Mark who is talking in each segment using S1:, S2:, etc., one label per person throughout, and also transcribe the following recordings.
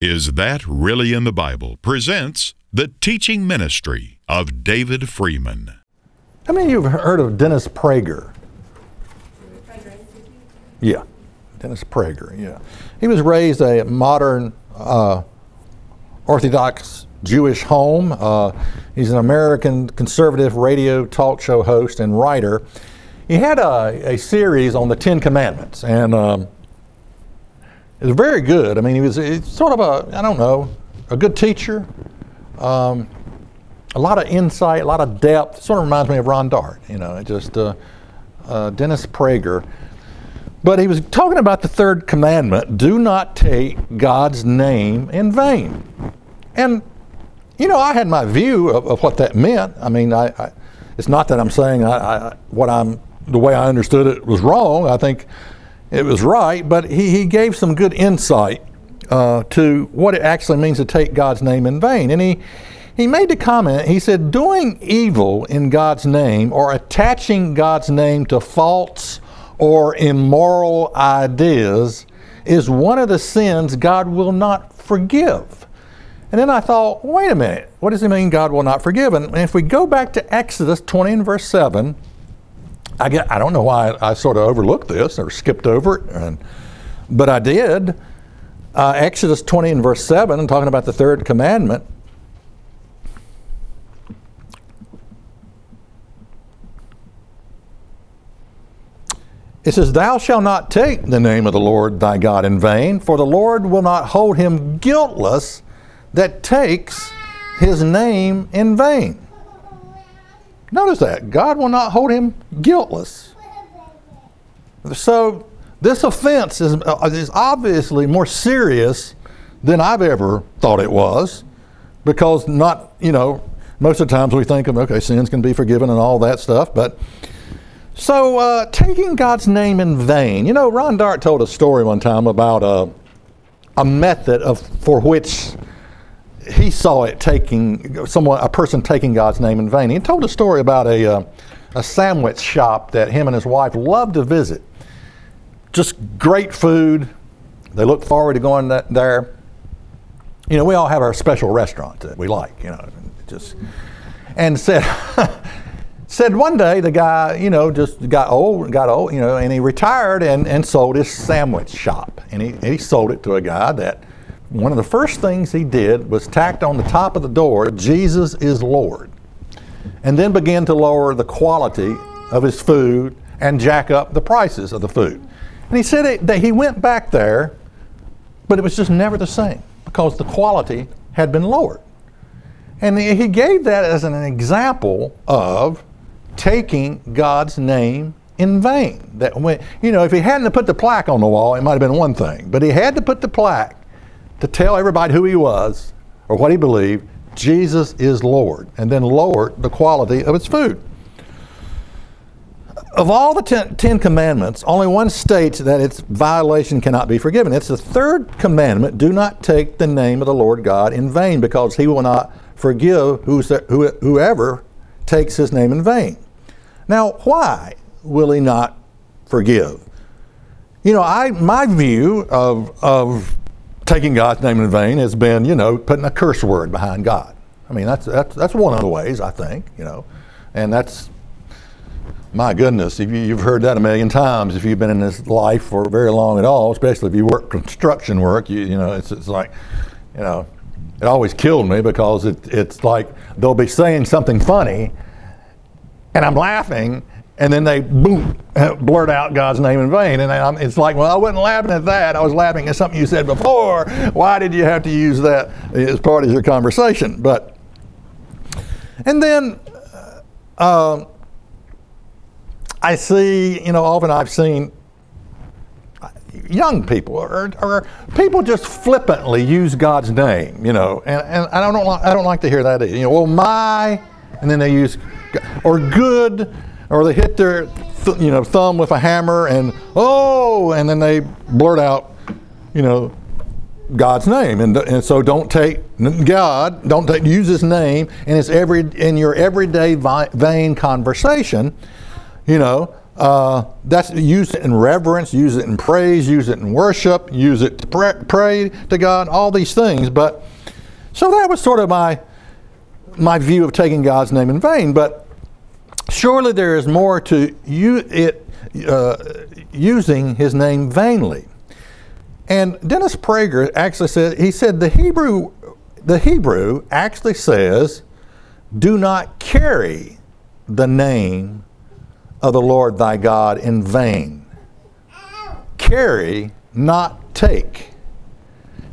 S1: Is That Really in the Bible presents the teaching ministry of David Freeman.
S2: How many of you have heard of Dennis Prager? Yeah, Dennis Prager, yeah. He was raised a modern uh, Orthodox Jewish home. Uh, he's an American conservative radio talk show host and writer. He had a, a series on the Ten Commandments, and um, was very good. I mean, he was sort of a, I don't know, a good teacher. Um, a lot of insight, a lot of depth. Sort of reminds me of Ron Dart, you know, just uh, uh, Dennis Prager. But he was talking about the third commandment do not take God's name in vain. And, you know, I had my view of, of what that meant. I mean, I, I, it's not that I'm saying I, what I'm, the way I understood it was wrong. I think it was right, but he, he gave some good insight uh, to what it actually means to take God's name in vain. And he, he made the comment, he said, doing evil in God's name or attaching God's name to false or immoral ideas is one of the sins God will not forgive. And then I thought, wait a minute, what does it mean God will not forgive? And if we go back to Exodus 20 and verse 7, I, get, I don't know why I, I sort of overlooked this or skipped over it, and, but I did. Uh, Exodus 20 and verse 7, talking about the third commandment. It says, Thou shalt not take the name of the Lord thy God in vain, for the Lord will not hold him guiltless that takes his name in vain. Notice that. God will not hold him guiltless. So this offense is, uh, is obviously more serious than I've ever thought it was because not, you know, most of the times we think of, okay, sins can be forgiven and all that stuff, but so uh, taking God's name in vain. You know, Ron Dart told a story one time about a, a method of, for which he saw it taking someone, a person taking God's name in vain. He told a story about a, uh, a sandwich shop that him and his wife loved to visit. Just great food. They look forward to going that, there. You know, we all have our special restaurants that we like. You know, just and said. said one day the guy, you know, just got old, got old, you know, and he retired and, and sold his sandwich shop. And he, and he sold it to a guy that one of the first things he did was tacked on the top of the door, Jesus is Lord, and then began to lower the quality of his food and jack up the prices of the food. And he said that he went back there, but it was just never the same because the quality had been lowered. And he gave that as an example of taking God's name in vain. That when, you know, if he hadn't put the plaque on the wall, it might have been one thing. But he had to put the plaque to tell everybody who he was or what he believed, Jesus is Lord, and then lower the quality of its food. Of all the ten, ten, Commandments, only one states that its violation cannot be forgiven. It's the third commandment do not take the name of the Lord God in vain, because he will not forgive whoever takes his name in vain. Now, why will he not forgive? You know, I my view of, of taking God's name in vain has been, you know, putting a curse word behind God. I mean, that's, that's, that's one of the ways, I think, you know. And that's, my goodness, if you, have heard that a million times, if you've been in this life for very long at all, especially if you work construction work, you, you know, it's, it's like, you know, it always killed me because it, it's like they'll be saying something funny and I'm laughing and then they boom blurt out God's name in vain. And I'm, it's like, well, I wasn't laughing at that. I was laughing at something you said before. Why did you have to use that as part of your conversation? But and then uh, I see, you know, often I've seen young people or, or people just flippantly use God's name, you know, and, and I don't like I don't like to hear that either. You know, well, my, and then they use or good or they hit their th- you know thumb with a hammer and oh and then they blurt out you know God's name and, and so don't take God don't take, use his name in his every in your everyday vi- vain conversation you know Uh, that's use it in reverence, use it in praise, use it in worship, use it to pray, pray to God, all these things. But so that was sort of my my view of taking God's name in vain. But surely there is more to it uh, using His name vainly. And Dennis Prager actually said he said the Hebrew the Hebrew actually says, "Do not carry the name of the Lord thy God in vain. Carry, not take."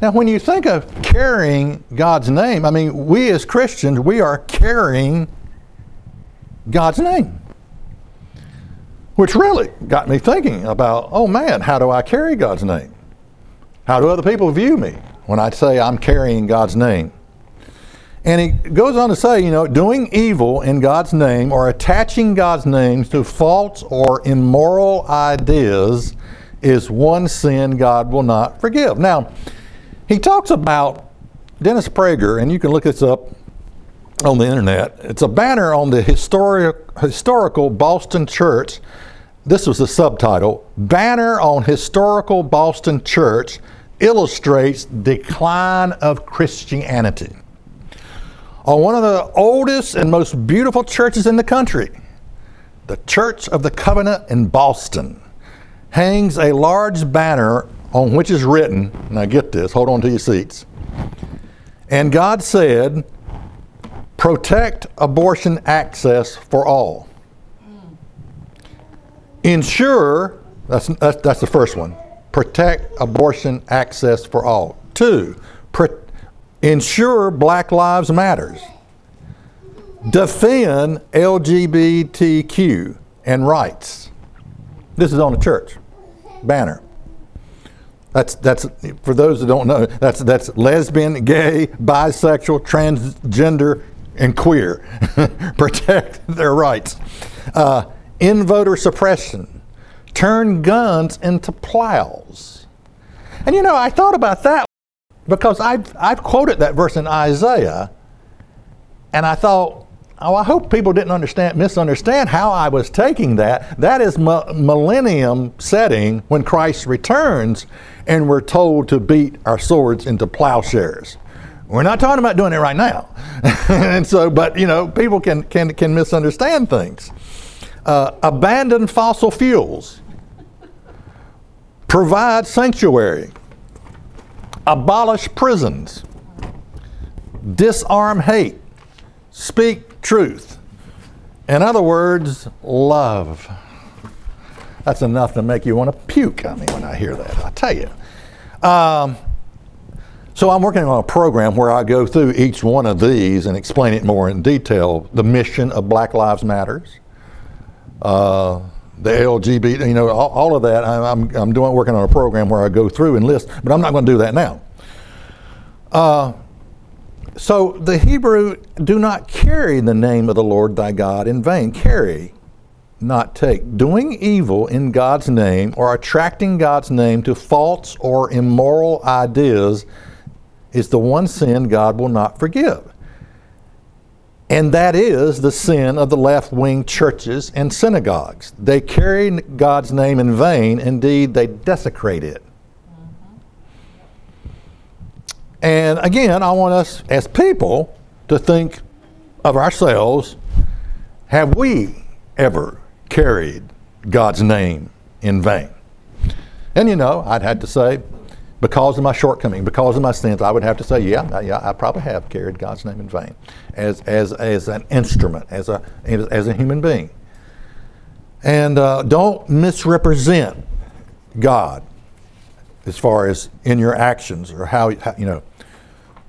S2: Now, when you think of carrying God's name, I mean, we as Christians, we are carrying God's name. Which really got me thinking about, oh man, how do I carry God's name? How do other people view me when I say I'm carrying God's name? And he goes on to say, you know, doing evil in God's name or attaching God's name to false or immoral ideas is one sin God will not forgive. Now, he talks about Dennis Prager, and you can look this up on the internet. It's a banner on the historic, historical Boston Church. This was the subtitle Banner on Historical Boston Church illustrates decline of Christianity. On one of the oldest and most beautiful churches in the country, the Church of the Covenant in Boston, hangs a large banner on which is written, now get this, hold on to your seats. And God said, protect abortion access for all. Ensure, that's, that's, that's the first one, protect abortion access for all. Two, pro- ensure Black Lives Matters. Defend LGBTQ and rights. This is on the church banner. That's that's for those that don't know. That's that's lesbian, gay, bisexual, transgender, and queer. Protect their rights. Uh, in voter suppression, turn guns into plows. And you know, I thought about that because I've I've quoted that verse in Isaiah, and I thought, oh, I hope people didn't understand misunderstand how I was taking that. That is millennium setting when Christ returns and we're told to beat our swords into plowshares. We're not talking about doing it right now. and so, but you know, people can, can, can misunderstand things. Uh, abandon fossil fuels, provide sanctuary, abolish prisons, disarm hate, speak truth. In other words, love. That's enough to make you want to puke. I mean, when I hear that, I tell you. Um, so I'm working on a program where I go through each one of these and explain it more in detail. The mission of Black Lives Matters, uh, the LGBT, you know, all, all of that. I'm, I'm doing working on a program where I go through and list, but I'm not going to do that now. Uh, so the Hebrew do not carry the name of the Lord thy God in vain. Carry not take. Doing evil in God's name or attracting God's name to false or immoral ideas is the one sin God will not forgive. And that is the sin of the left wing churches and synagogues. They carry God's name in vain, indeed, they desecrate it. And again, I want us as people to think of ourselves have we ever carried God's name in vain. And you know, I'd had to say, because of my shortcoming, because of my sins, I would have to say, yeah, yeah, I probably have carried God's name in vain as, as, as an instrument, as a, as a human being. And uh, don't misrepresent God as far as in your actions or how, you know,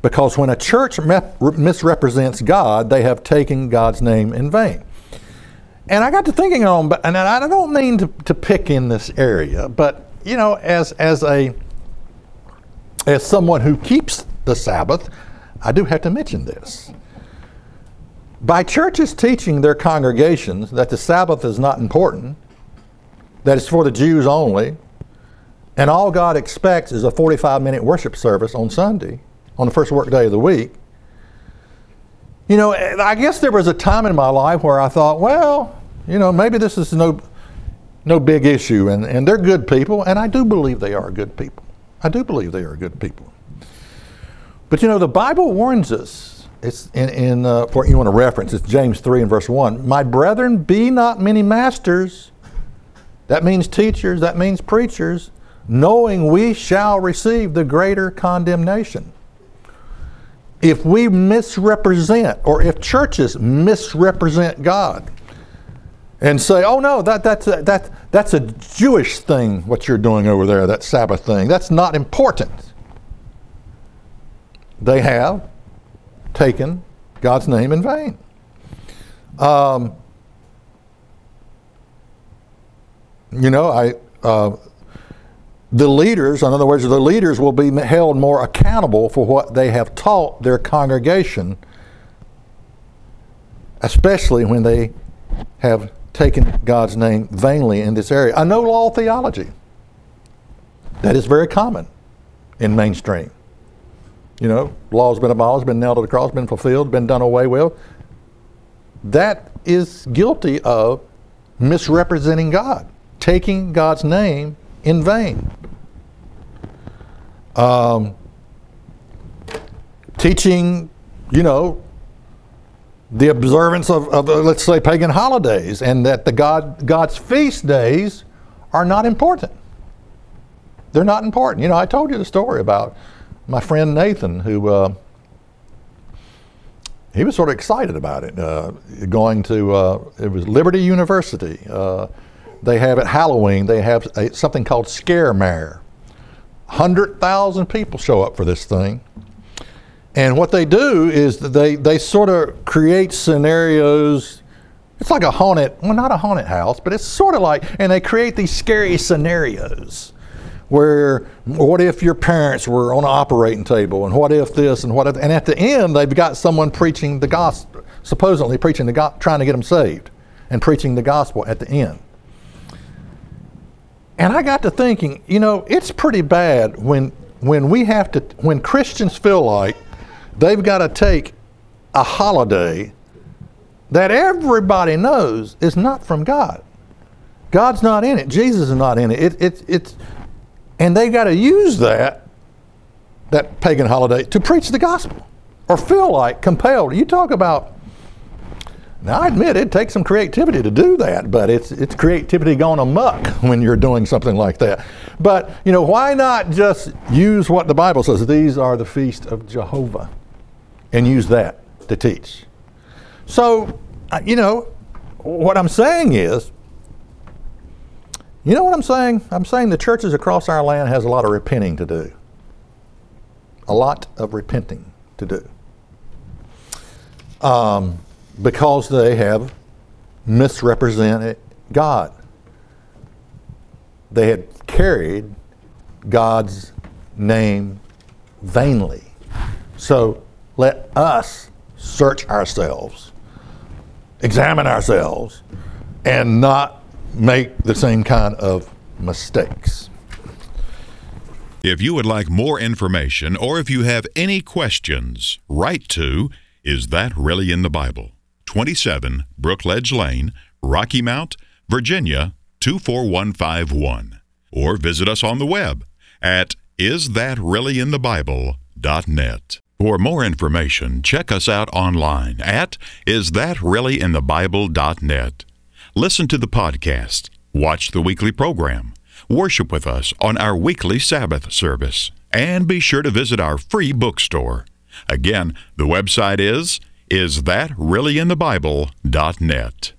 S2: because when a church misrepresents God, they have taken God's name in vain. And I got to thinking on, and I don't mean to, to pick in this area, but you know, as as a as someone who keeps the Sabbath, I do have to mention this. By churches teaching their congregations that the Sabbath is not important, that it's for the Jews only, and all God expects is a 45 minute worship service on Sunday, on the first work day of the week, you know, I guess there was a time in my life where I thought, well, you know, maybe this is no, no big issue. And, and they're good people, and I do believe they are good people. I do believe they are good people. But you know, the Bible warns us. It's in, in uh, for you want to reference. It's James three and verse one. My brethren, be not many masters. That means teachers. That means preachers. Knowing we shall receive the greater condemnation. If we misrepresent, or if churches misrepresent God, and say, "Oh no, that that's that that's a Jewish thing. What you're doing over there, that Sabbath thing, that's not important." They have taken God's name in vain. Um, you know, I uh, the leaders, in other words, the leaders will be held more accountable for what they have taught their congregation, especially when they have taken God's name vainly in this area. I no law theology. That is very common in mainstream. You know, law's been abolished, been nailed to the cross, been fulfilled, been done away with. That is guilty of misrepresenting God, taking God's name in vain. Um, teaching, you know, the observance of, of uh, let's say, pagan holidays, and that the God, God's feast days are not important. They're not important. You know, I told you the story about my friend Nathan, who uh, he was sort of excited about it. Uh, going to uh, it was Liberty University. Uh, they have at Halloween. They have a, something called Scare Mare. Hundred thousand people show up for this thing and what they do is they, they sort of create scenarios. It's like a haunted, well, not a haunted house, but it's sort of like, and they create these scary scenarios where what if your parents were on an operating table and what if this and what if, and at the end they've got someone preaching the gospel, supposedly preaching the gospel, trying to get them saved and preaching the gospel at the end. And I got to thinking, you know, it's pretty bad when when we have to when Christians feel like they've got to take a holiday that everybody knows is not from God. God's not in it. Jesus is not in it. it, it it's, and they've got to use that, that pagan holiday, to preach the gospel or feel like compelled. You talk about now, I admit it takes some creativity to do that, but it's it's creativity going amuck when you're doing something like that. But you know, why not just use what the Bible says? These are the feast of Jehovah and use that to teach. So, uh, you know, what I'm saying is, you know what I'm saying? I'm saying the churches across our land has a lot of repenting to do. A lot of repenting to do. Um, because they have misrepresented God. They had carried God's name vainly. So let us search ourselves, examine ourselves, and not make the same kind of mistakes.
S1: If you would like more information or if you have any questions, write to Is That Really in the Bible? 27 Brookledge Lane, Rocky Mount, Virginia 24151. Or visit us on the web at isthatreallyinthebible.net. For more information, check us out online at isthatreallyinthebible.net. Listen to the podcast, watch the weekly program, worship with us on our weekly Sabbath service, and be sure to visit our free bookstore. Again, the website is isthatreallyinthebible.net.